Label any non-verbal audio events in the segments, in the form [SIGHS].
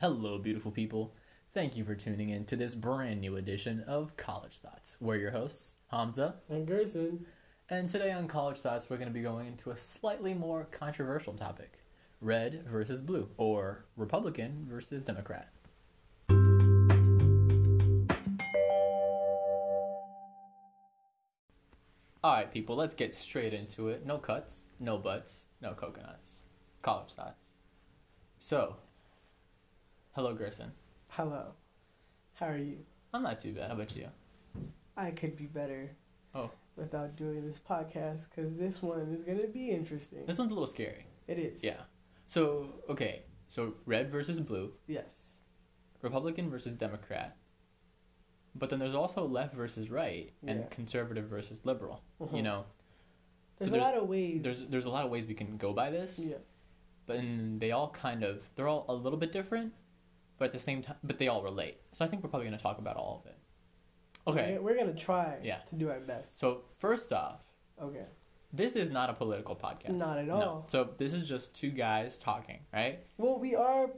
Hello, beautiful people. Thank you for tuning in to this brand new edition of College Thoughts. We're your hosts, Hamza, And Gerson. and today on College Thoughts, we're going to be going into a slightly more controversial topic red versus blue, or Republican versus Democrat. All right, people, let's get straight into it. No cuts, no butts, no coconuts. College Thoughts. So, hello, Gerson. Hello. How are you? I'm not too bad. How about you? I could be better. Oh. Without doing this podcast, because this one is gonna be interesting. This one's a little scary. It is. Yeah. So, okay. So, red versus blue, Yes. Republican versus Democrat. But then there's also left versus right and Yeah. conservative versus liberal. Mhm. You know, There's, so a lot of ways. there's there's a lot of ways we can go by this, Yes. but then they all kind of they're all a little bit different, but at the same time, but they all relate. So I think we're probably going to talk about all of it. Okay. We're, we're gonna try. Yeah. To do our best. So first off, Okay. this is not a political podcast. Not at No. all. So this is just two guys talking, right? Well, we are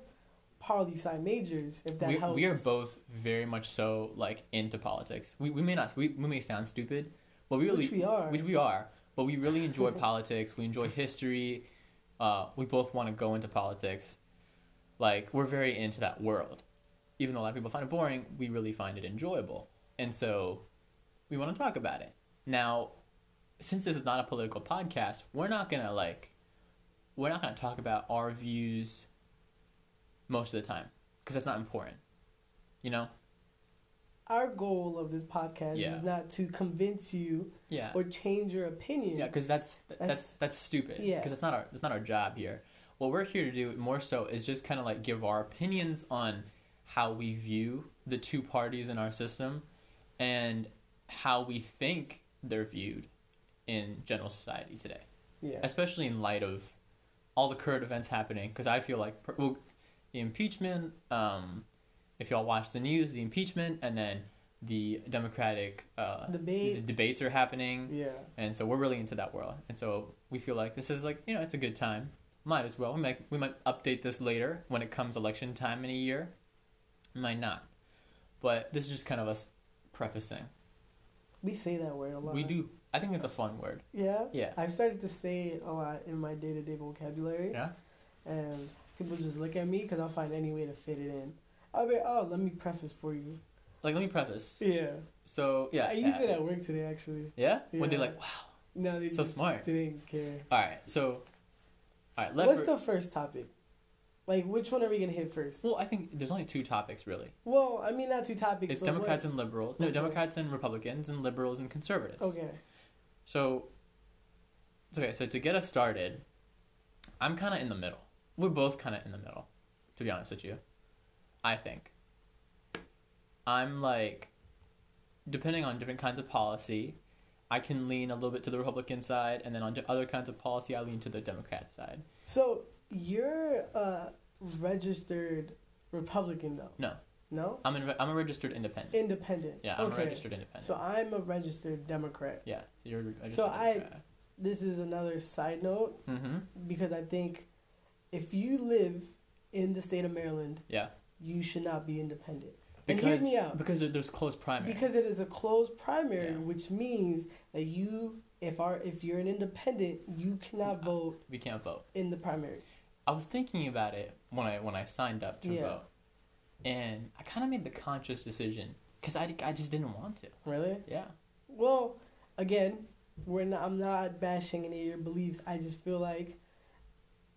poli sci majors. If that we, helps. we are both very much so like into politics. We, we may not we, we may sound stupid, but we really Which we are. which we are. But we really enjoy [LAUGHS] politics. We enjoy history. Uh, we both want to go into politics. Like we're very into that world. Even though a lot of people find it boring, we really find it enjoyable, and so we want to talk about it. Now, since this is not a political podcast, we're not gonna like we're not gonna talk about our views most of the time because that's not important. You know? Our goal of this podcast Yeah. is not to convince you Yeah. or change your opinion. Yeah, because that's that's That's- that's stupid. yeah. Because that's not our that's not our job here. What we're here to do more so is just kind of like give our opinions on how we view the two parties in our system, and how we think they're viewed in general society today, Yeah. especially in light of all the current events happening. Because I feel like well, the impeachment. Um, if y'all watch the news, the impeachment, and then the Democratic uh, Debate. the debates are happening Yeah. and so we're really into that world and so we feel like this is like you know it's a good time might as well we might we might update this later when it comes election time in a year might not but this is just kind of us prefacing We say that word a lot. we do i think it's a fun word Yeah. yeah I've started to say it a lot in my day to day vocabulary. yeah And people just look at me because I'll find any way to fit it in. I'll be, oh, let me preface for you. like let me preface Yeah. so yeah I used yeah. it at work today, actually. yeah when they Yeah. like wow No, they so smart didn't care. all right so all right What's ver- the first topic? Like, which one are we going to hit first? well i think there's only two topics really Well, I mean, not two topics. it's democrats what- and liberals no Okay. democrats and republicans and liberals and conservatives Okay. So, it's okay. So to get us started, I'm kind of in the middle. We're both kind of in the middle, to be honest with you. I think. I'm like, depending on different kinds of policy, I can lean a little bit to the Republican side, and then on other kinds of policy, I lean to the Democrat side. So, you're a registered Republican, though? No. No? I'm in, I'm a registered independent. Independent. Yeah, I'm okay. a registered independent. So, I'm a registered Democrat. yeah, so you're So I- This is another side note Mm-hmm. because I think if you live in the state of Maryland, Yeah. you should not be independent. And hear Because me out. because there's close primaries. Because it is a closed primary, Yeah. which means that you, if our, if you're an independent, you cannot uh, vote we can't vote. in the primaries. I was thinking about it when I when I signed up to Yeah. vote, and I kind of made the conscious decision because I, I just didn't want to. Really? Yeah, Well, again, we're not. I'm not bashing any of your beliefs. I just feel like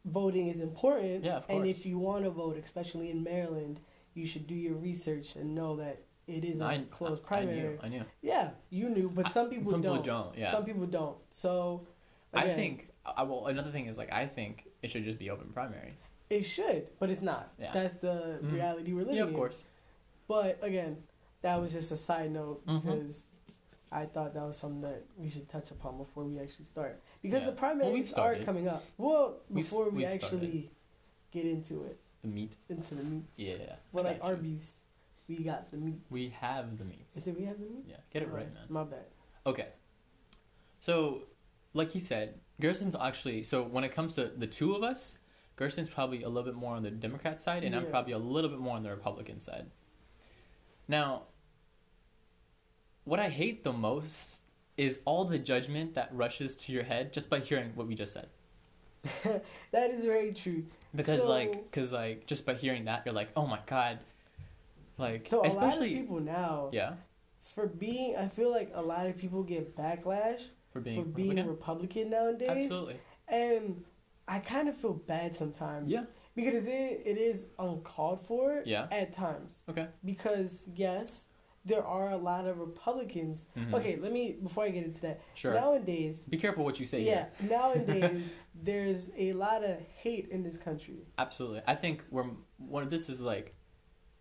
voting is important. Yeah, of course. And if you want to vote, especially in Maryland, you should do your research and know that it is a I, closed I, primary. I knew. I knew. Yeah, you knew, but some people, Some people don't. don't. Yeah, Some people don't. So, I think. I well, another thing is like I think it should just be open primaries. it should, but it's not. Yeah. That's the Mhm. reality we're living Yeah, of in. course. But again, that was just a side note Mhm. because I thought that was something that we should touch upon before we actually start. Because Yeah. the Well, primaries are coming up. Well, We've- before we we've actually get into it, The meat. into the meat. Yeah. Well, I like. Arby's, we got the meat. We have the meats. Is it we have the meat? Yeah, get it right, man. My bad. Okay. So, like he said, Gerson's actually so when it comes to the two of us, Gerson's probably a little bit more on the Democrat side, and I'm probably a little bit more on the Republican side. Now, what I hate the most is all the judgment that rushes to your head just by hearing what we just said. [LAUGHS] that is very true. Because So- like, because like, just by hearing that, you're like, oh my god, like, So a lot of especially people now, yeah, for being, I feel like a lot of people get backlash for being for being Republican. Republican nowadays, Absolutely, and I kind of feel bad sometimes. Yeah. Because it, it is uncalled for Yeah. at times. Okay. Because yes, there are a lot of Republicans. Mhm. Okay, let me before I get into that. sure. Nowadays, Be careful what you say. yeah, here. nowadays [LAUGHS] there's a lot of hate in this country. Absolutely. I think we're one this is like,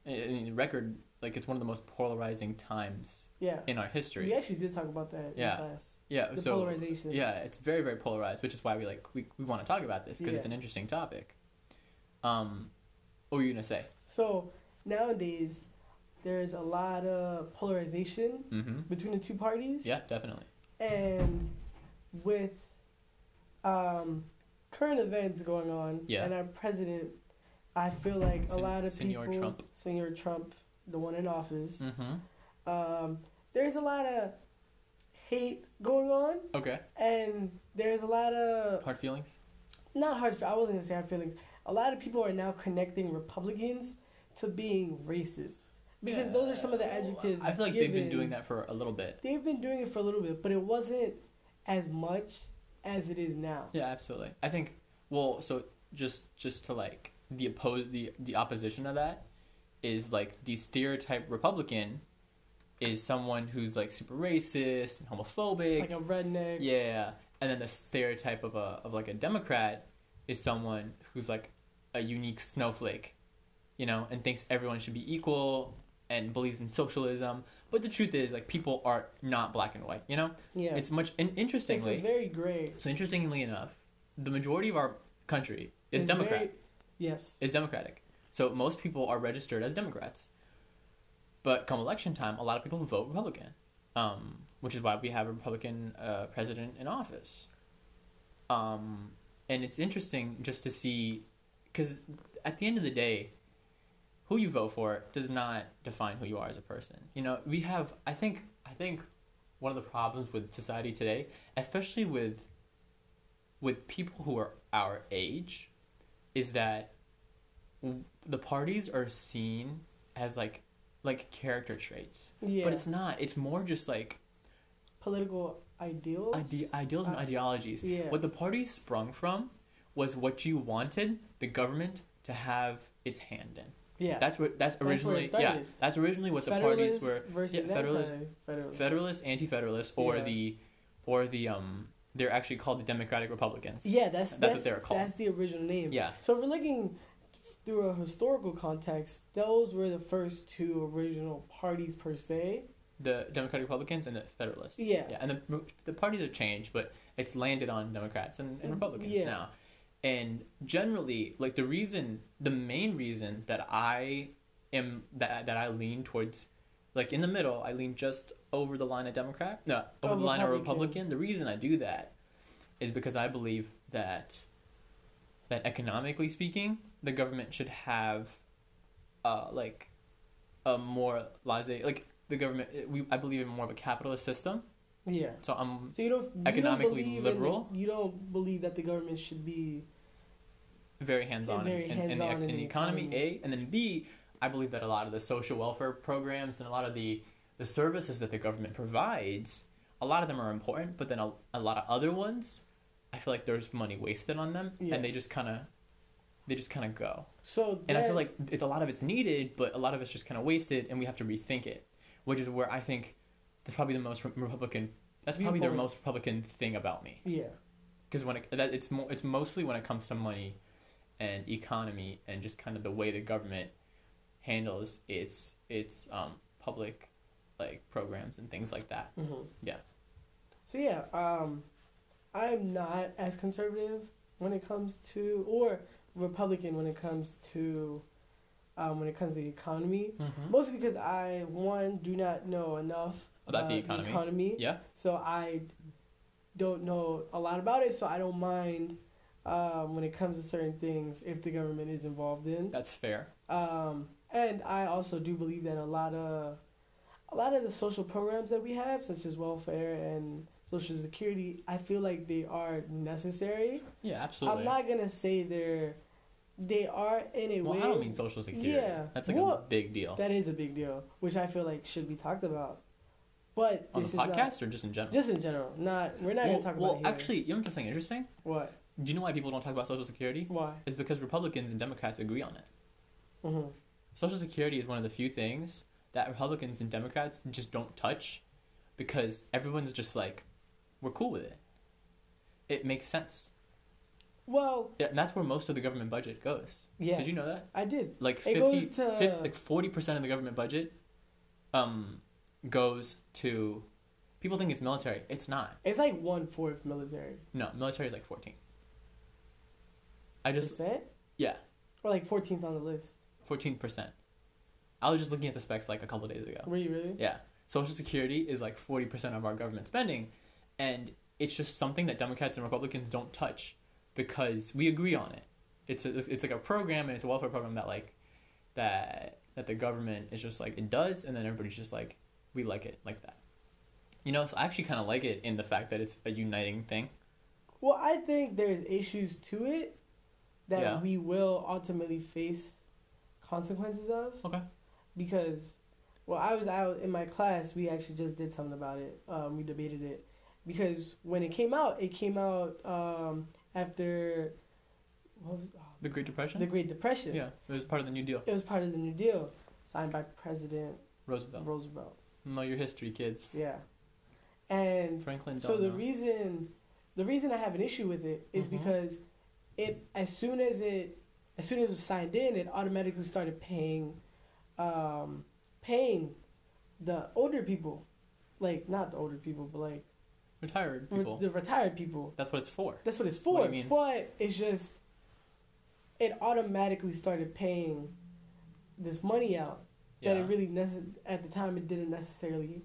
I mean, record like it's one of the most polarizing times Yeah. in our history. We actually did talk about that Yeah. in class. Yeah. The so polarization. yeah, it's very very polarized, which is why we like we we want to talk about this because it's an interesting topic. Um, what were you gonna say? So nowadays there's a lot of polarization Mm-hmm. between the two parties. Yeah, definitely. And with um, current events going on Yeah. and our president, I feel like Sen- a lot of Senor people, Trump. Senor Trump, the one in office, Mm-hmm. um, there's a lot of hate going on, Okay. and there's a lot of Hard feelings. not hard. I wasn't gonna say hard feelings. A lot of people are now connecting Republicans to being racist because those are some of the adjectives. I feel like they've been doing that for a little bit. They've been doing it for a little bit, but it wasn't as much as it is now. Yeah, absolutely. I think well, so just just to like the oppose the the opposition of that is like the stereotype Republican is someone who's like super racist and homophobic. Like a redneck. yeah, and then the stereotype of a of like a Democrat is someone who's like a unique snowflake, you know, and thinks everyone should be equal and believes in socialism. But the truth is, like, people are not black and white. You know, Yeah. it's much. And interestingly, a very gray. so interestingly enough, the majority of our country is It's Democrat. very- yes. Is Democratic. So most people are registered as Democrats. But come election time, a lot of people vote Republican, um, which is why we have a Republican uh, president in office. Um, and it's interesting just to see, because at the end of the day, who you vote for does not define who you are as a person. You know, we have. I think. I think one of the problems with society today, especially with with people who are our age, is that the parties are seen as like like character traits, Yeah. but it's not. It's more just like political ideals. ide- ideals and Uh, ideologies. yeah. What the parties sprung from was what you wanted the government to have its hand in. yeah. That's what that's originally yeah. That's originally what the parties were versus yeah, Federalists- anti-federalists. Federalist, anti-federalist, or Yeah. the or the um they're actually called the Democratic Republicans. Yeah, that's That's that's, what they're called. That's the original name. Yeah. So if we're looking through a historical context, those were the first two original parties per se. The Democratic Republicans and the Federalists. Yeah. Yeah, and the the parties have changed, but it's landed on Democrats and, and Republicans yeah. now. And generally, like the reason, the main reason that I am that that I lean towards, like in the middle, I lean just over the line of Democrat, no, over Oh, the line of Republican. The reason I do that is because I believe that that economically speaking, the government should have, uh, like, a more laissez like the government. We I believe in more of a capitalist system. Yeah. So I'm So you don't you Economically don't liberal? The, you don't believe that the government should be very hands on in, in, in, the, hands-on in the economy, A, and then B, I believe that a lot of the social welfare programs and a lot of the, the services that the government provides, a lot of them are important, but then a, a lot of other ones, I feel like there's money wasted on them, Yeah. and they just kind of, they just kind of go. so. And I feel like it's a lot of it's needed, but a lot of it's just kind of wasted, and we have to rethink it, which is where I think that's probably the most Republican. That's probably the Viewpoint. most Republican thing about me yeah. because when it, that it's mo- it's mostly when it comes to money and economy and just kind of the way the government handles its its um public like programs and things like that. hmm Yeah. So yeah, um, I'm not as conservative when it comes to, or Republican when it comes to, um, when it comes to the economy. Mm-hmm. Mostly because I one do not know enough About the economy. economy. Yeah. So I don't know a lot about it. So I don't mind um, when it comes to certain things if the government is involved in. That's fair. Um, and I also do believe that a lot of a lot of the social programs that we have, such as welfare and social security, I feel like they are necessary. Yeah, absolutely. I'm not gonna say they're they are in a well, way I don't mean social security. Yeah. That's like a big deal. that is a big deal, which I feel like should be talked about. But On this the is not- podcast or just in general? just in general. Not we're not well, gonna talk well, about it here. actually, you know what's something interesting? what? Do you know why people don't talk about social security? Why? It's because Republicans and Democrats agree on it. hmm Social security is one of the few things that Republicans and Democrats just don't touch because everyone's just like, we're cool with it. It makes sense. Well, Yeah, and that's where most of the government budget goes. yeah, Did you know that? I did. Like 50, goes to- fif- like 40% of the government budget um goes to people think it's military. It's not. It's like one fourth military. No, military is like 14. I just Percent? yeah, Or like 14th on the list. 14%. I was just looking at the specs like a couple days ago. Were you really? Yeah. Social Security is like 40% of our government spending. And it's just something that Democrats and Republicans don't touch because we agree on it. It's a, it's like a program and it's a welfare program that like that that the government is just like it does and then everybody's just like we like it like that. You know, so I actually kind of like it in the fact that it's a uniting thing. Well, I think there's issues to it that Yeah. we will ultimately face consequences of. Okay. Because, well, I was out in my class. We actually just did something about it. Um, we debated it because when it came out, it came out um, after what was oh, The Great Depression? the Great Depression. yeah, it was part of the New Deal. It was part of the New Deal, signed by President Roosevelt. Roosevelt. Know your history, kids. Yeah, and Franklin So the Delano. reason the reason I have an issue with it is Mhm. because it as soon as it as soon as it was signed in, it automatically started paying um paying the older people. Like not the older people, but like Retired people. the retired people. That's what it's for. That's what it's for. you mean? But it's just it automatically started paying this money out that Yeah. it really nece- at the time it didn't necessarily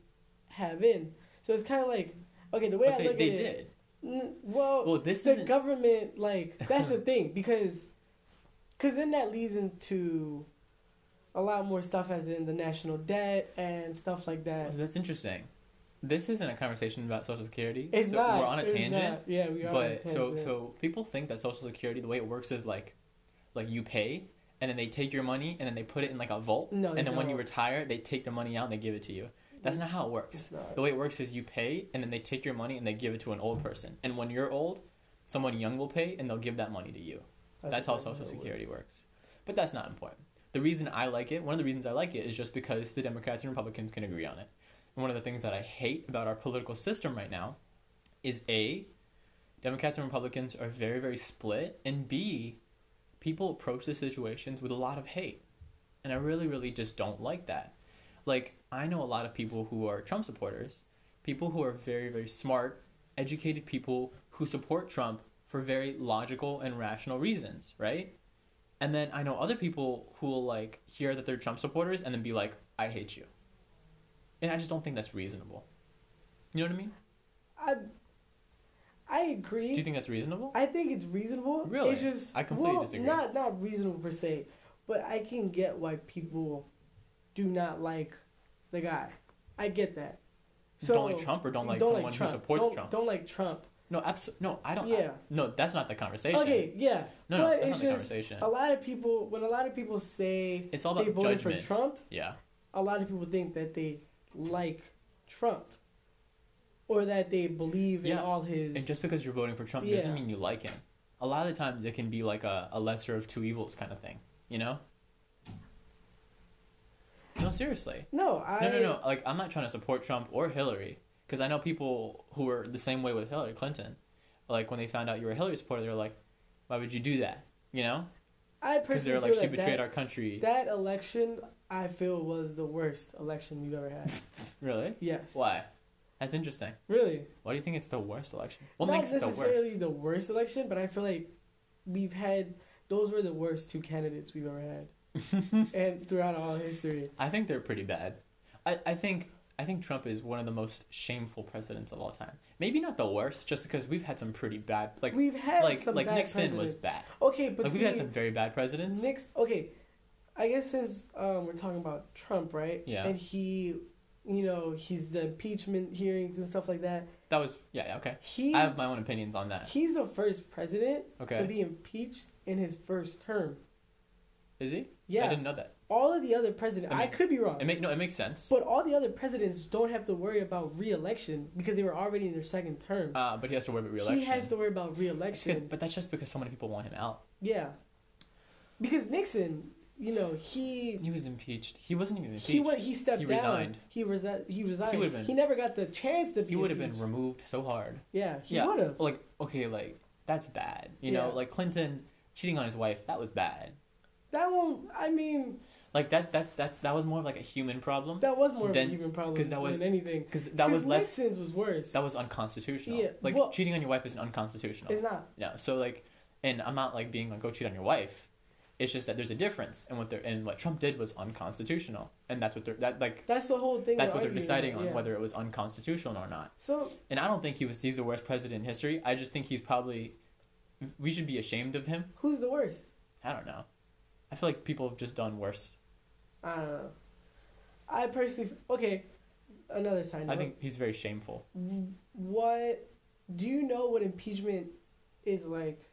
have in. So it's kind of like okay, the way But I they, look they at did. it. N- Well, Well, this the isn't. government, like, that's the [LAUGHS] thing because, because then that leads into a lot more stuff, as in the national debt and stuff like that. That's interesting. This isn't a conversation about Social Security. It's so not. We're on a it's tangent. not. Yeah, we are. But so so people think that Social Security, the way it works is like, like you pay, and then they take your money and then they put it in like a vault, no, and then when you retire, they take the money out and they give it to you. That's not how it works. The way it works is you pay, and then they take your money and they give it to an old person. And when you're old, someone young will pay, and they'll give that money to you. That's, how Social Security works. works. But that's not important. The reason I like it, one of the reasons I like it, is just because the Democrats and Republicans can agree on it. And one of the things that I hate about our political system right now is A, Democrats and Republicans are very, very split, and B, people approach the situations with a lot of hate. And I really, really just don't like that. Like, I know a lot of people who are Trump supporters, people who are very, very smart, educated people who support Trump for very logical and rational reasons, right? And then I know other people who will like hear that they're Trump supporters and then be like, I hate you. And I just don't think that's reasonable. You know what I mean? I, I agree. Do you think that's reasonable? I think it's reasonable. Really? It's just I completely well, disagree. Not not reasonable per se, but I can get why people do not like the guy. I get that. So don't like Trump or don't like don't someone Trump. who supports don't, Trump? Don't like Trump. No, absolutely. No, I don't. I- no, that's not the conversation. Okay, yeah. No, no, that's it's not the just conversation. a lot of people when a lot of people say It's all about they voted judgment. for Trump, Yeah. a lot of people think that they like Trump. Or that they believe in Yeah, all his And just because you're voting for Trump Yeah. doesn't mean you like him. A lot of times it can be like a, a lesser of two evils kind of thing. You know? No, seriously. No, I No, no, no. Like, I'm not trying to support Trump or Hillary. Because I know people who were the same way with Hillary Clinton. Like, when they found out you were a Hillary supporter, they were like, why would you do that? You know? I Because they're like, she that betrayed that, our country. that election I feel was the worst election we've ever had. [LAUGHS] Really? yes. Why? That's interesting. Really? Why do you think it's the worst election? What Not makes it the worst? necessarily worst? the worst election, but I feel like we've had those were the worst two candidates we've ever had, [LAUGHS] and throughout all history. I think they're pretty bad. I, I think I think Trump is one of the most shameful presidents of all time. Maybe not the worst, just because we've had some pretty bad, like We've had like some like Nixon presidents. was bad. Okay, but like see, we've had some very bad presidents. Nix. Okay, I guess since um, we're talking about Trump, right? Yeah. And he, you know, he's the impeachment hearings and stuff like that. That was yeah, yeah okay. He I have my own opinions on that. he's the first president Okay, to be impeached in his first term. is he? Yeah. I didn't know that. All of the other presidents, I I, could be wrong, It make no, it makes sense. but all the other presidents don't have to worry about re-election because they were already in their second term. Uh, but he has to worry about re-election. He has to worry about re-election. but that's just because so many people want him out. Yeah, because Nixon, you know, he He was impeached. He wasn't even impeached. he went he stepped He down. resigned. He resi- He resigned. He would've been- He never got the chance to be. He would have been removed so hard. Yeah, he yeah, would have. like okay, like that's bad. You know, like Clinton cheating on his wife, that was bad. That one, I mean, Like that, that's that's that was more of like a human problem that was more of Then- a human problem 'cause that was- than anything. because that was 'Cause less. Nixon's was worse. That was unconstitutional. Yeah, like well- cheating on your wife is unconstitutional. It's not. No, so like, and I'm not like being like go cheat on your wife. It's just that there's a difference, and what they're and what Trump did was unconstitutional, and that's what they're that like That's the whole thing. that's what they're deciding about, on whether it was unconstitutional or not. So And I don't think he was he's the worst president in history. I just think he's probably we should be ashamed of him. who's the worst? I don't know. I feel like people have just done worse. I don't know. I personally, okay. Another side note. I think he's very shameful. What do you know what impeachment is like?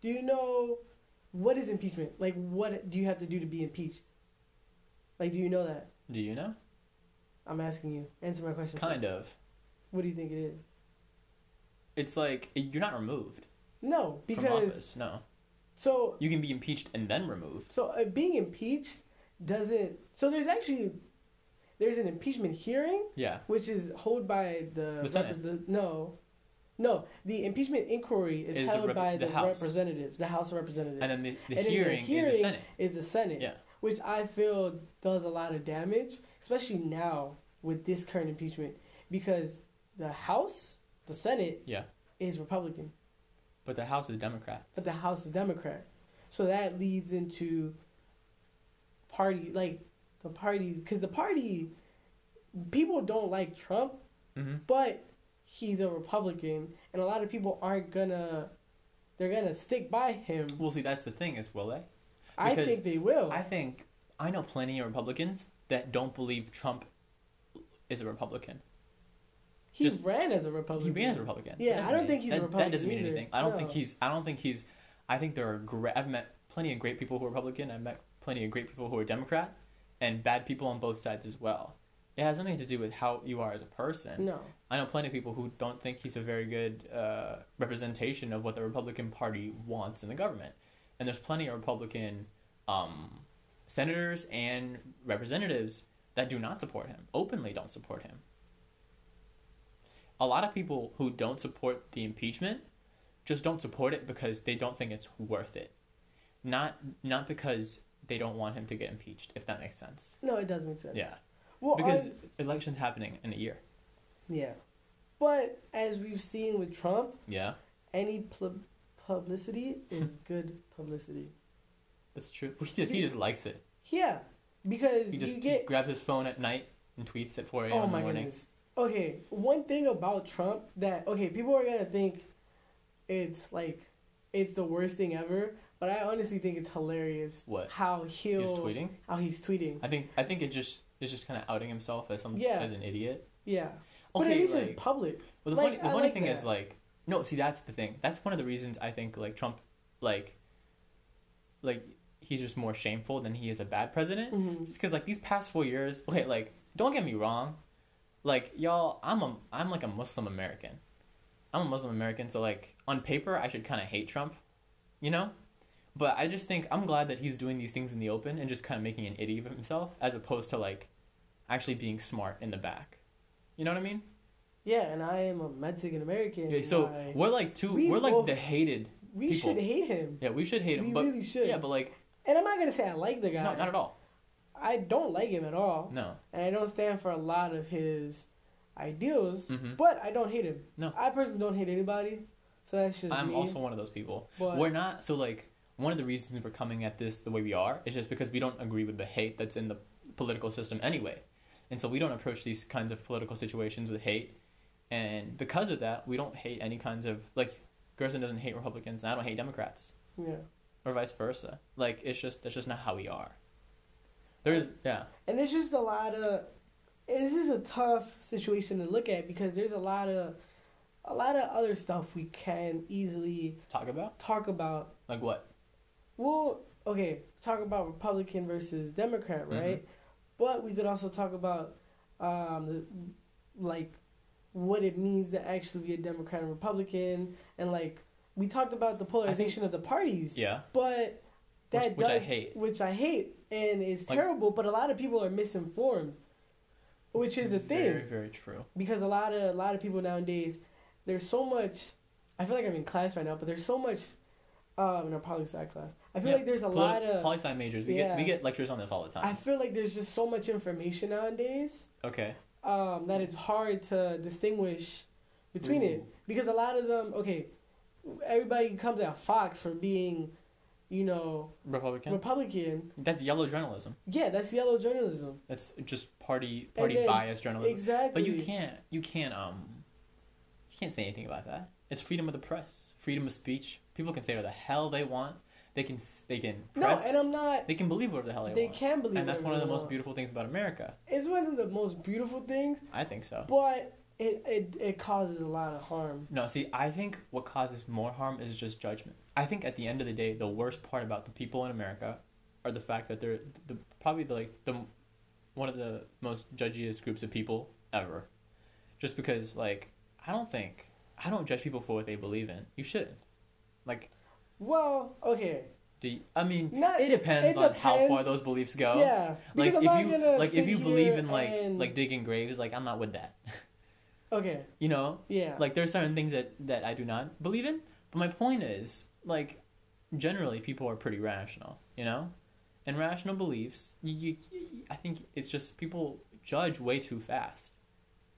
Do you know what is impeachment? Like, what do you have to do to be impeached? Like, do you know that? Do you know? I'm asking you. Answer my question. Kind first. of. What do you think it is? It's like you're not removed No, from because office. No, so you can be impeached and then removed. so uh, being impeached doesn't. So there's actually there's an impeachment hearing Yeah. which is held by the, The Senate. no, no. The impeachment inquiry is, Is the held rep- by the the, representatives, the House of Representatives. And then the, the And then the hearing, is the Senate. is the Senate, Yeah. which I feel does a lot of damage, especially now with this current impeachment, because the House, the Senate, Yeah. is Republican, But the House is Democrat. but the House is Democrat. So that leads into party like the parties because the party people don't like Trump, Mm-hmm. but he's a Republican, and a lot of people aren't gonna they're gonna stick by him. Well, see, that's the thing is, will they? I think they will. I think I know plenty of Republicans that don't believe Trump is a Republican. he just- ran as a Republican. He ran as a Republican. Yeah, I don't mean- think he's a that, That Republican doesn't mean either. anything. I don't think he's. I don't think he's. I think there are great. I've met plenty of great people who are Republican. I've met plenty of great people who are Democrat, and bad people on both sides as well. It has nothing to do with how you are as a person. No. I know plenty of people who don't think he's a very good uh, representation of what the Republican Party wants in the government. And there's plenty of Republican um, senators and representatives that do not support him, openly don't support him. A lot of people who don't support the impeachment just don't support it because they don't think it's worth it. Not not because they don't want him to get impeached, if that makes sense. No, it does make sense. Yeah. Well, Because I- election's happening in a year. yeah. But as we've seen with Trump, Yeah. any pl- publicity is [LAUGHS] good publicity. That's true. [LAUGHS] He just he just likes it. Yeah, because He just you get grabs his phone at night and tweets at 4 a.m. Oh in the oh my morning. goodness. Okay, one thing about Trump that okay, people are gonna think it's like it's the worst thing ever, but I honestly think it's hilarious. What? How he'll He's tweeting. how he's tweeting. I think I think it just is just kind of outing himself as some Yeah. as an idiot. Yeah, but at Okay, least like, it's public. well, the like, funny the I funny like thing is like no, see that's the thing. That's one of the reasons I think like Trump like like he's just more shameful than he is a bad president. hmm Just because like these past four years, okay, like don't get me wrong, like y'all, I'm a I'm like a Muslim American. I'm a Muslim American, so like on paper I should kind of hate Trump, you know, but I just think I'm glad that he's doing these things in the open and just kind of making an idiot of himself, as opposed to like actually being smart in the back. You know what I mean? Yeah, and I am a Mexican American. Yeah. So I- we're like two. we are like the hated. we people. should hate him. Yeah, we should hate him, We but really should. yeah, but like And I'm not gonna say I like the guy. no, not at all. I don't like him at all, No. and I don't stand for a lot of his ideals. hmm But I don't hate him. No. I personally don't hate anybody. So that's just I'm me. also one of those people. But We're not so like one of the reasons we're coming at this the way we are is just because we don't agree with the hate that's in the political system anyway. and so we don't approach these kinds of political situations with hate. And because of that, we don't hate any kinds of like Gerson doesn't hate Republicans, and I don't hate Democrats, Yeah. or vice versa. Like it's just that's just not how we are. There's yeah, And it's just a lot of. This is a tough situation to look at because there's a lot of, a lot of other stuff we can easily talk about talk about. like what? Well, okay, talk about Republican versus Democrat, right? But we could also talk about, um, the, like, what it means to actually be a Democrat and Republican, and like we talked about the polarization of the parties. Yeah, But that Which- which I does, hate. which I hate, and it's Like- terrible. But a lot of people are misinformed, which is the thing Very very true. because a lot of a lot of people nowadays, there's so much. I feel like I'm in class right now, but there's so much. Um, in our poli sci class, I feel Yeah, like there's a lot of. poli sci majors. We get we get lectures on this all the time. I feel like there's just so much information nowadays okay. um, that it's hard to distinguish between it because a lot of them. Okay, everybody comes at Fox for being, you know, Republican. Republican. That's yellow journalism. Yeah, that's yellow journalism. That's just party party then- bias journalism. Exactly. But you can't you can't um you can't say anything about that. It's freedom of the press, freedom of speech. People can say whatever the hell they want. They can they can press, No, and I'm not. they can believe whatever the hell they, They want. They can believe. and that's one of the most want. beautiful things about America. It's one of the most beautiful things, I think so. but it it, it causes a lot of harm. No, see, I think what causes more harm is just judgment. I think at the end of the day, the worst part about the people in America are the fact that they're the probably the, like the one of the most judgiest groups of people ever. Just because, like, I don't think I don't judge people for what they believe in. You shouldn't. Like, Well, okay, do you, I mean? Not- it depends it on how far those beliefs go. yeah. Like if you like if you believe in like and- like digging graves, like I'm not with that. [LAUGHS] okay, You know, yeah, like there are certain things that that I do not believe in. But my point is, like, generally people are pretty rational, you know, and rational beliefs. You, you, I think it's just people judge way too fast,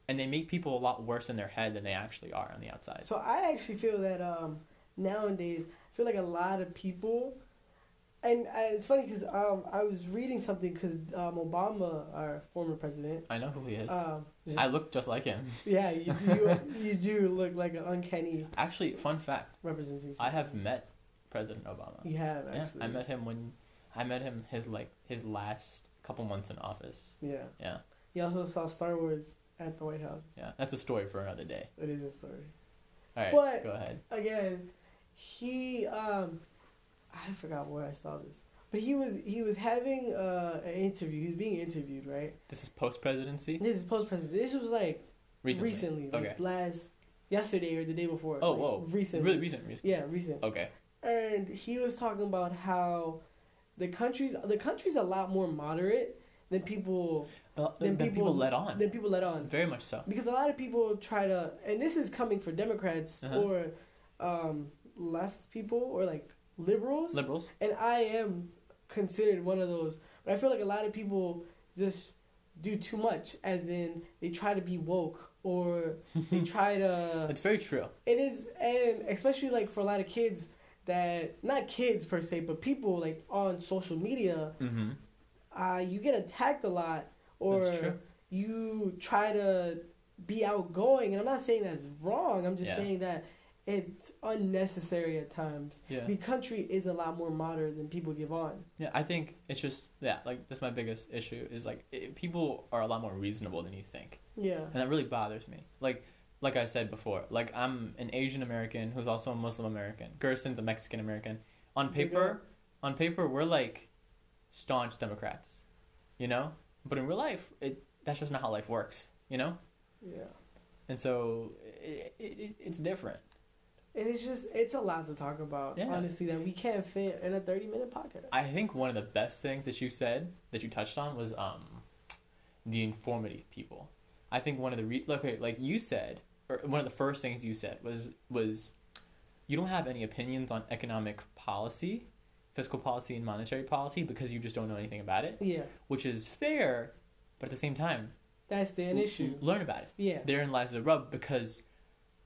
and they make people a lot worse in their head than they actually are on the outside. So I actually feel that um, nowadays, I feel like a lot of people, and uh, it's funny because um, I was reading something because um, Obama, our former president, I know who he is. um, just- I look just like him. [LAUGHS] yeah, you do, you do look like an uncanny Actually, fun fact: representation. I have met President Obama. You have Yeah, actually. I met him when I met him his like his last couple months in office. Yeah. Yeah, He also saw Star Wars at the White House. yeah, that's a story for another day. It is a story. All right, But- go ahead. Again, he um, I forgot where I saw this, but he was he was having uh, an interview. He was being interviewed, right? This is post presidency. This is post presidency. This was like Recently. recently, like Okay. last yesterday or the day before. Oh, like, whoa. recently. Really recent, recent. Yeah, recent. Okay. And he was talking about how the country's the country's a lot more moderate than people But Then then, people, people- let on. than people let on. Very much so. Because a lot of people try to, and this is coming for Democrats Uh-huh. or um, left people or like liberals. Liberals. and I am considered one of those. But I feel like a lot of people just do too much, as in they try to be woke or [LAUGHS] they try to. It's very true. It is, and especially like for a lot of kids that not kids per se, but people like on social media, Mm-hmm. uh, you get attacked a lot, or you try to be outgoing. And I'm not saying that's wrong. I'm just Yeah. saying that it's unnecessary at times. Yeah. The country is a lot more modern than people give on. Yeah, I think it's just yeah, like that's my biggest issue is like it, people are a lot more reasonable than you think, Yeah. and that really bothers me. Like, like I said before, like I'm an Asian American who's also a Muslim American. Gerson's a Mexican American. On paper, on paper, we're like staunch Democrats, you know. But in real life, it that's just not how life works, you know. Yeah. And so it, it it's different. And it's just it's a lot to talk about. Yeah. Honestly, that we can't fit in a thirty minute podcast. I think one of the best things that you said that you touched on was um, the informative people. I think one of the re- okay, like you said, or one of the first things you said was was you don't have any opinions on economic policy, fiscal policy, and monetary policy because you just don't know anything about it, yeah. which is fair, but at the same time, That's the issue. Learn about it. Yeah. Therein lies the rub because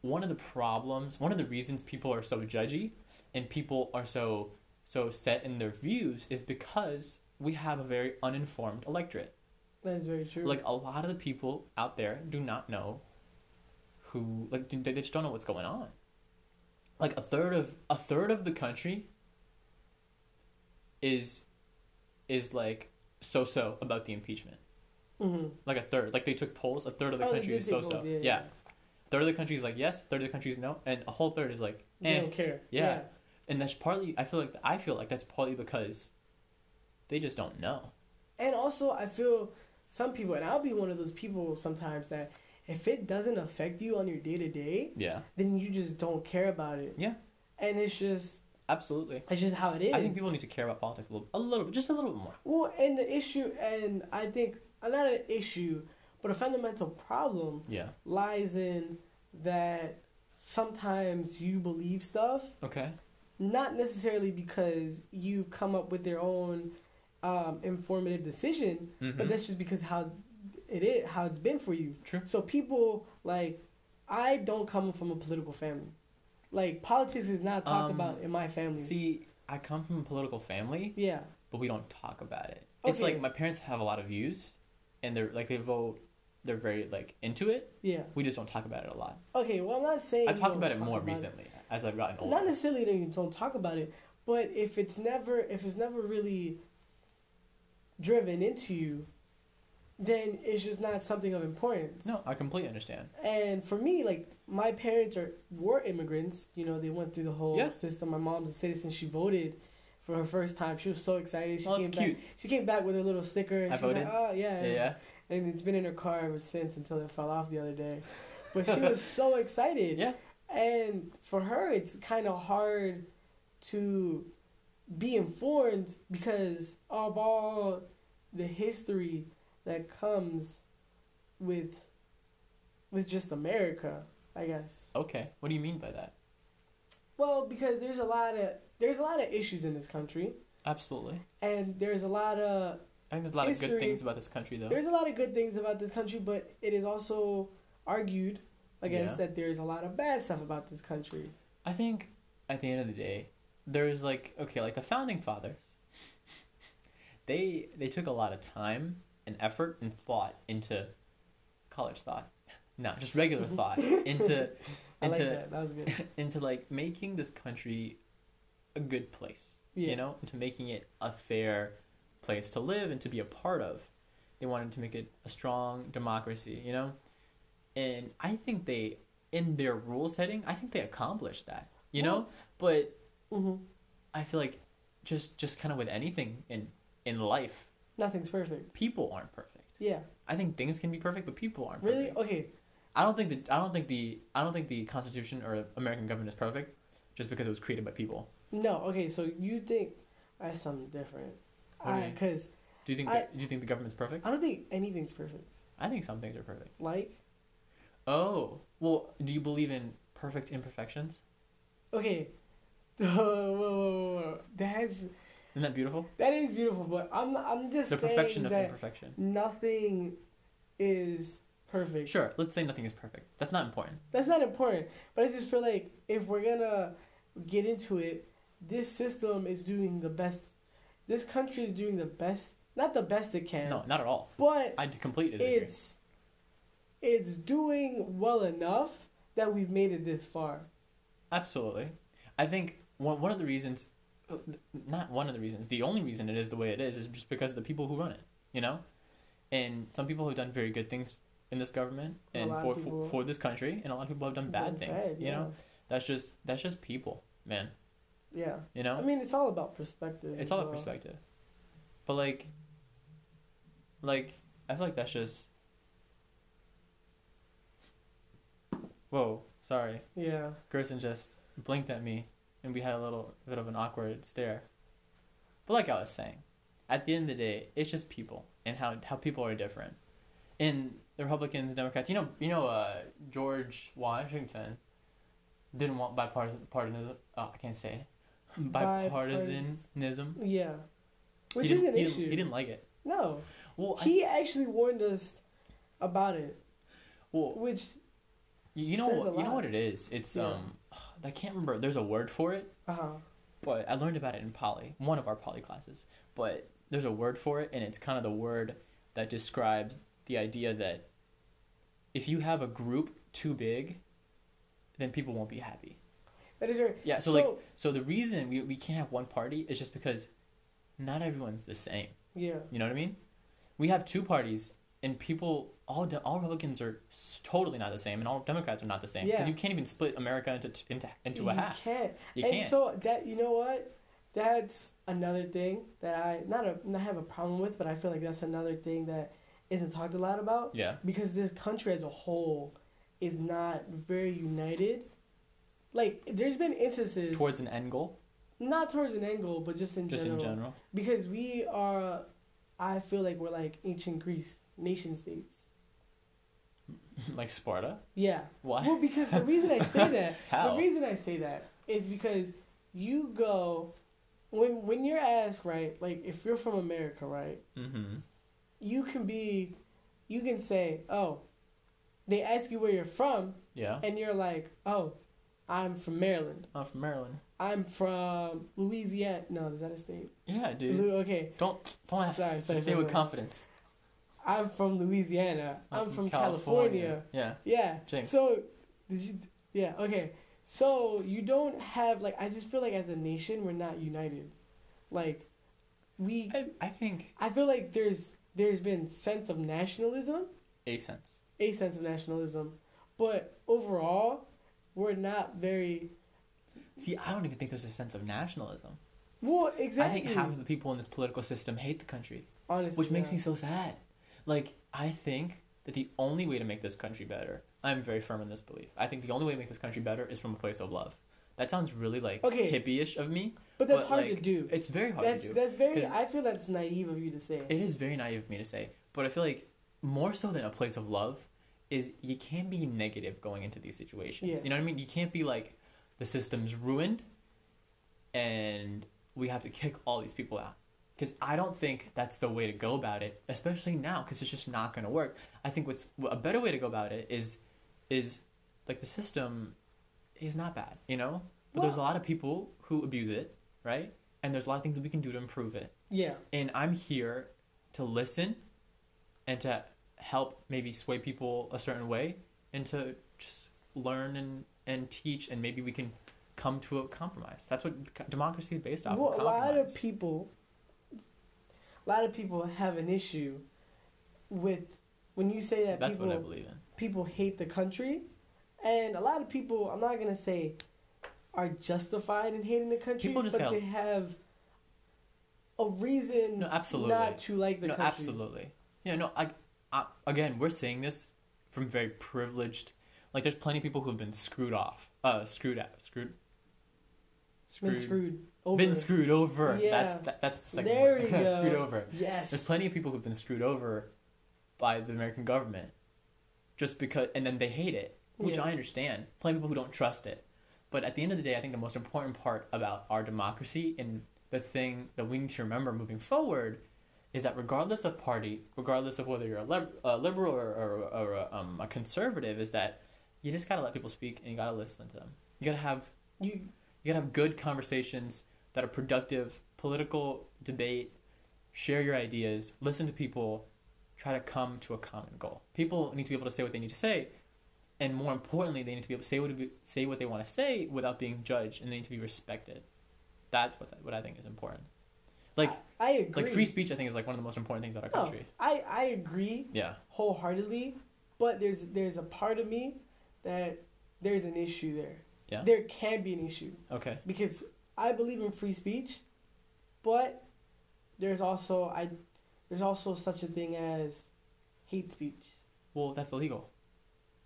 one of the problems, one of the reasons people are so judgy and people are so so set in their views is because we have a very uninformed electorate. That is very true. Like a lot of the people out there do not know who like they just don't know what's going on. Like a third of a third of the country is is like so so about the impeachment. hmm Like a third. Like they took polls, a third of the Oh, country is so so. polls, Yeah, yeah, Third of the country is like yes, third of the country is no, and a whole third is like They eh. don't care. Yeah. And that's partly I feel like I feel like that's partly because they just don't know. And also, I feel some people, and I'll be one of those people sometimes that if it doesn't affect you on your day to day, Yeah. then you just don't care about it. Yeah. And it's just, Absolutely. it's just how it is. I think people need to care about politics a little, a little bit, just a little bit more. Well, and the issue, and I think not an issue, but a fundamental problem Yeah. lies in that sometimes you believe stuff Okay. not necessarily because you've come up with their own um, informative decision, Mhm. but that's just because how it is, how it's been for you. True. So people like, I don't come from a political family. Like politics is not talked Um, about in my family. See, I come from a political family, yeah, but we don't talk about it. It's like my parents have a lot of views, and they're like they vote. They're very like into it. yeah. We just don't talk about it a lot. Okay, well I'm not saying I've talked about it talk more about recently as I've gotten older. Not necessarily that you don't talk about it, but if it's never if it's never really driven into you, then it's just not something of importance. No, I completely understand. And for me, like my parents are were immigrants. You know, they went through the whole Yeah. system. My mom's a citizen. She voted for her first time. She was so excited. She Oh, came that's cute. back. She came back with her little sticker. And I she was voted? like, "Oh yeah." Yeah, yeah. And it's been in her car ever since until it fell off the other day. But she was so [LAUGHS] excited. Yeah. And for her, it's kind of hard to be informed because of all the history that comes with with just America, I guess. Okay. What do you mean by that? Well, because there's a lot of there's a lot of issues in this country, Absolutely. and there's a lot of I think there's a lot of good things about this country, though. there's a lot of good things about this country, but it is also argued against Yeah. that there's a lot of bad stuff about this country. I think at the end of the day, there's like okay, like the founding fathers. They they took a lot of time and effort and thought into college thought, [LAUGHS] no, just regular [LAUGHS] thought into I like into that. That was good. [LAUGHS] into like making this country a good place. Yeah. You know, into making it a fair place to live and to be a part of. They wanted to make it a strong democracy, you know? And I think they in their rule setting, I think they accomplished that. You know? But hmm I feel like just just kind of with anything in in life, Nothing's perfect. people aren't perfect. Yeah. I think things can be perfect, but people aren't Really? perfect. Okay. I don't think the I don't think the I don't think the Constitution or American government is perfect, just because it was created by people. No. Okay. So you think that's something different? What do you I mean? because Do you think I- that, do you think the government's perfect? I don't think anything's perfect. I think some things are perfect. Like Oh, well, do you believe in perfect imperfections? okay. [LAUGHS] whoa, whoa, whoa, whoa. That's Isn't that beautiful? that is beautiful, but I'm I'm just The saying perfection of that imperfection. nothing is perfect. Sure, let's say nothing is perfect. That's not important. That's not important, but I just feel like if we're gonna get into it, this system is doing the best. This country is doing the best, not the best it can, No, not at all. but I completely disagree. it's it's doing well enough that we've made it this far. Absolutely. I think one, one of the reasons, uh, not one of the reasons, the only reason it is the way it is is just because of the people who run it, you know? And some people have done very good things in this government and for, for for this country, and a lot of people have done bad things, bad, you know? That's just that's just people, man. Yeah. You know? I mean, it's all about perspective. it's all about well. perspective. But like like I feel like that's just Whoa, sorry. Yeah. Gerson just blinked at me and we had a little bit of an awkward stare. But like I was saying, at the end of the day, it's just people and how, how people are different. And the Republicans, Democrats, you know, you know, uh, George Washington didn't want bipartisan, partisanism. Oh, I can't say. Bipartisanism. Yeah. Which he is an he issue. Didn't, he didn't like it. No. Well, I, He actually warned us about it, well, which you, know, what, you know what it is. It's Yeah. um, [SIGHS] I can't remember. There's a word for it. uh huh. but I learned about it in poly, one of our poly classes. But there's a word for it, and it's kind of the word that describes the idea that if you have a group too big, then people won't be happy. That is right. Yeah, so, like so the reason we we can't have one party is just because not everyone's the same. yeah, You know what I mean? We have two parties, and people all de- all Republicans are s- totally not the same, and all Democrats are not the same. Because Yeah. you can't even split America into t- into into you a half. can't. You and can't. so that you know what, that's another thing that I not a not have a problem with, but I feel like that's another thing that isn't talked a lot about yeah. because this country as a whole is not very united. Like there's been instances Towards an end goal, not towards an end goal, but just in just general. Just in general. Because we are, I feel like we're like ancient Greece, nation states. [LAUGHS] like Sparta. Yeah. Why? Well, because the reason I say that, [LAUGHS] How? the reason I say that is because you go, when when you're asked right, like if you're from America, right, mm-hmm. you can be, you can say, oh, they ask you where you're from, Yeah. and you're like, oh, I'm from Maryland. I'm from Maryland. I'm from Louisiana. No, is that a state? Yeah, dude. Lu- okay, Don't don't ask. Sorry, Just sorry, say with confidence. I'm from Louisiana. I'm from California. Yeah. Yeah. Jinx. So, did you? Yeah. Okay. So you don't have like I just feel like as a nation we're not united. Like, we. I, I think I feel like there's there's been sense of nationalism, a sense. a sense of nationalism, but overall, we're not very. See, I don't even think there's a sense of nationalism. Well, exactly. I think half of the people in this political system hate the country, honestly, which makes yeah. me so sad. Like, I think that the only way to make this country better, I'm very firm in this belief. I think the only way to make this country better is from a place of love. That sounds really like Okay. hippie-ish of me. But that's but, hard to do. It's very hard That's to do. that's very. I feel that's naive of you to say. It is very naive of me to say, but I feel like more so than a place of love is you can't be negative going into these situations. Yeah. You know what I mean? You can't be like the system's ruined and we have to kick all these people out. Because I don't think that's the way to go about it, especially now, because it's just not going to work. I think what's a better way to go about it is, is like the system is not bad, you know. But there's a lot of people who abuse it, right? And there's a lot of things that we can do to improve it yeah. and I'm here to listen and to help maybe sway people a certain way and to just learn and, and teach and maybe we can come to a compromise. That's what democracy is based off Well, a lot of people, a lot of people have an issue with when you say that That's people what I believe in. people hate the country, and a lot of people. I'm not gonna say are justified in hating the country, but they have a reason No, absolutely. not to like the no, country. absolutely. Yeah, no, I, I, again, we're saying this from very privileged. Like, there's plenty of people who've been screwed off. Uh, screwed out. Screwed. Been screwed over. Been screwed over. Yeah. That's that, that's the second There word. you [LAUGHS] go. screwed over. Yes. There's plenty of people who've been screwed over by the American government just because, and then they hate it, which Yeah. I understand. Plenty of people who don't trust it. But at the end of the day, I think the most important part about our democracy and the thing that we need to remember moving forward is that regardless of party, regardless of whether you're a, lib- a liberal or, or, or a, um, a conservative, is that you just gotta let people speak and you gotta listen to them. You gotta have you you gotta have good conversations that are productive, political debate, share your ideas, listen to people, try to come to a common goal. People need to be able to say what they need to say, and more importantly, they need to be able to say what be, say what they want to say without being judged, and they need to be respected. That's what what I think is important. Like I, I agree. like free speech, I think is like one of the most important things about our No, country. I I agree Yeah. wholeheartedly, but there's there's a part of me that there's an issue there. Yeah. There can be an issue Okay. because I believe in free speech, but there's also I there's also such a thing as hate speech, Well, that's illegal.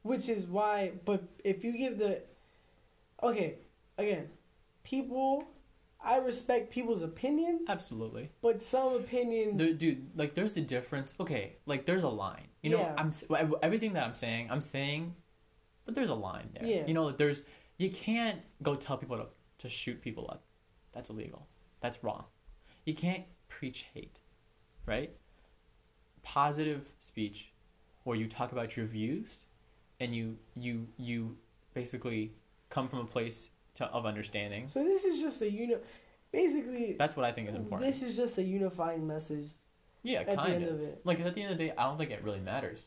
which is why. But if you give the okay, again, people, I respect people's opinions, Absolutely. but some opinions. There, dude, like there's a difference. Okay, like there's a line. You know, Yeah. I'm everything that I'm saying, I'm saying, but there's a line there. Yeah. You know, like there's you can't go tell people to to shoot people up. That's illegal. That's wrong. You can't preach hate, right? Positive speech, where you talk about your views, and you you you basically come from a place to, of understanding. so this is just a uni. Basically, That's what I think is important. This is just a unifying message Yeah, at the kind end of. of it. Like at the end of the day, I don't think it really matters,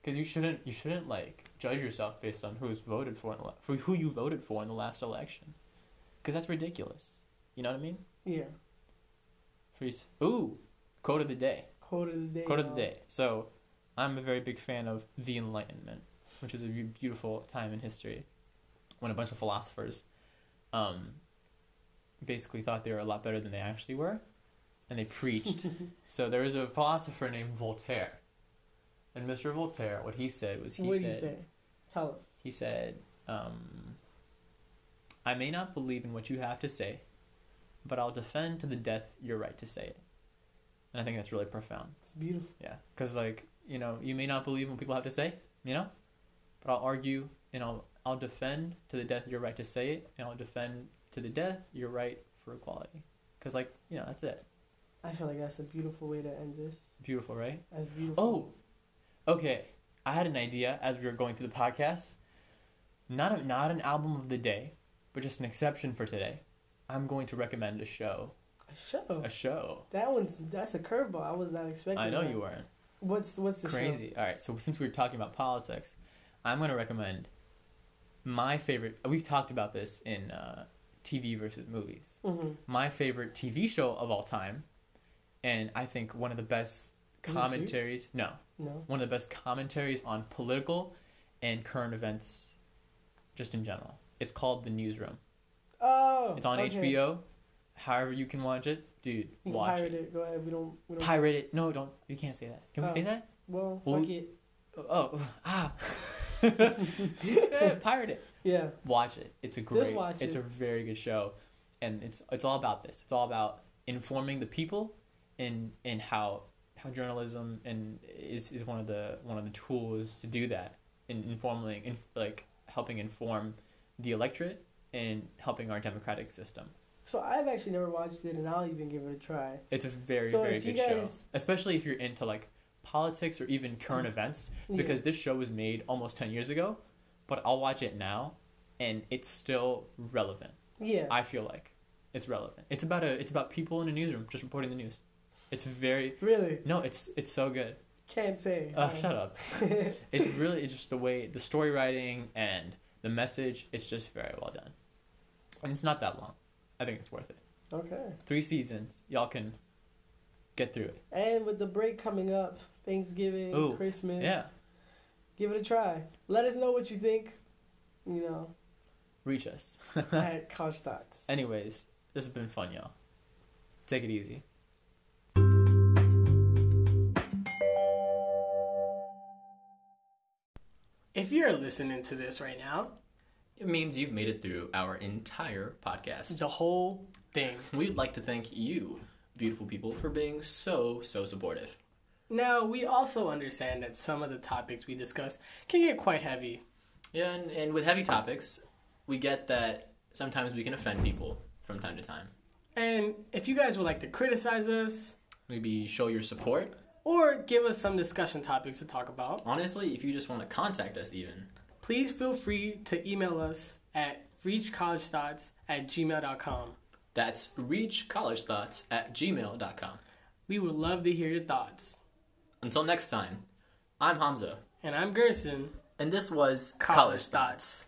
because you shouldn't you shouldn't like judge yourself based on who's voted for in the, for who you voted for in the last election, because that's ridiculous. You know what I mean? Yeah. Freeze. Ooh, quote of the day. Quote of the day. Quote of the day. So, I'm a very big fan of the Enlightenment, which is a beautiful time in history, when a bunch of philosophers, um, basically thought they were a lot better than they actually were, and they preached. [LAUGHS] so there was a philosopher named Voltaire, and Mr. Voltaire, what he said was he what said did he say? Tell us. he said, um, "I may not believe in what you have to say, but I'll defend to the death your right to say it." And I think that's really profound. It's beautiful. Yeah, because like you know, you may not believe what people have to say, you know, but I'll argue and I'll I'll defend to the death your right to say it, and I'll defend to the death your right for equality. Because like you know, that's it. I feel like that's a beautiful way to end this. Beautiful, right? That's beautiful. Oh, okay. I had an idea as we were going through the podcast. Not a, not an album of the day, but just an exception for today. I'm going to recommend a show. a show. A show. That one's that's a curveball. I was not expecting. I know that. you weren't. What's what's the Crazy. All right. So since we were talking about politics, I'm going to recommend my favorite. We've talked about this in uh, TV versus movies. Mm-hmm. My favorite TV show of all time, and I think one of the best commentaries. No, No. one of the best commentaries on political and current events, just in general. It's called The Newsroom. Oh. It's on okay. HBO. However you can watch it, dude, You watch pirate it. it. Go ahead. We don't. We don't. Pirate it. No, don't. You can't say that. Can we Oh. say that? Well, Well, fuck it. Oh, [LAUGHS] ah. [LAUGHS] [LAUGHS] [LAUGHS] Pirate it. Yeah. Watch it. It's a great. watch it's it. a very good show, and it's it's all about this. It's all about informing the people, and and how how journalism and is is one of the one of the tools to do that in informing in like helping inform the electorate and helping our democratic system. So I've actually never watched it, and I'll even give it a try. It's a very So very good show, especially if you're into like politics or even current events Yeah. because this show was made almost 10 years ago but i'll watch it now and it's still relevant. Yeah. i feel like it's relevant. It's about a it's about people in a newsroom just reporting the news. It's very really? no it's it's so good. Can't say. uh, shut up. [LAUGHS] It's really it's just the way the story writing and the message it's just very well done. And it's not that long. I think it's worth it. Okay. three seasons. Y'all can get through it And with the break coming up, Thanksgiving, Ooh, Christmas, yeah give it a try. Let us know what you think. You know, reach us [LAUGHS] at College Thoughts. anyways this has been fun y'all take it easy If you're listening to this right now, It means you've made it through our entire podcast. the whole thing. [LAUGHS] We'd like to thank you, beautiful people, for being so, so supportive. Now, we also understand that some of the topics we discuss can get quite heavy. Yeah, and, and with heavy topics, we get that sometimes we can offend people from time to time. And if you guys would like to criticize us Maybe show your support. or give us some discussion topics to talk about, Honestly, if you just want to contact us, even. please feel free to email us at reachcollegethoughts at gmail.com. That's reachcollegethoughts at gmail.com. We would love to hear your thoughts. Until next time, I'm Hamza, And I'm Gerson. and this was College College Thoughts. Thoughts.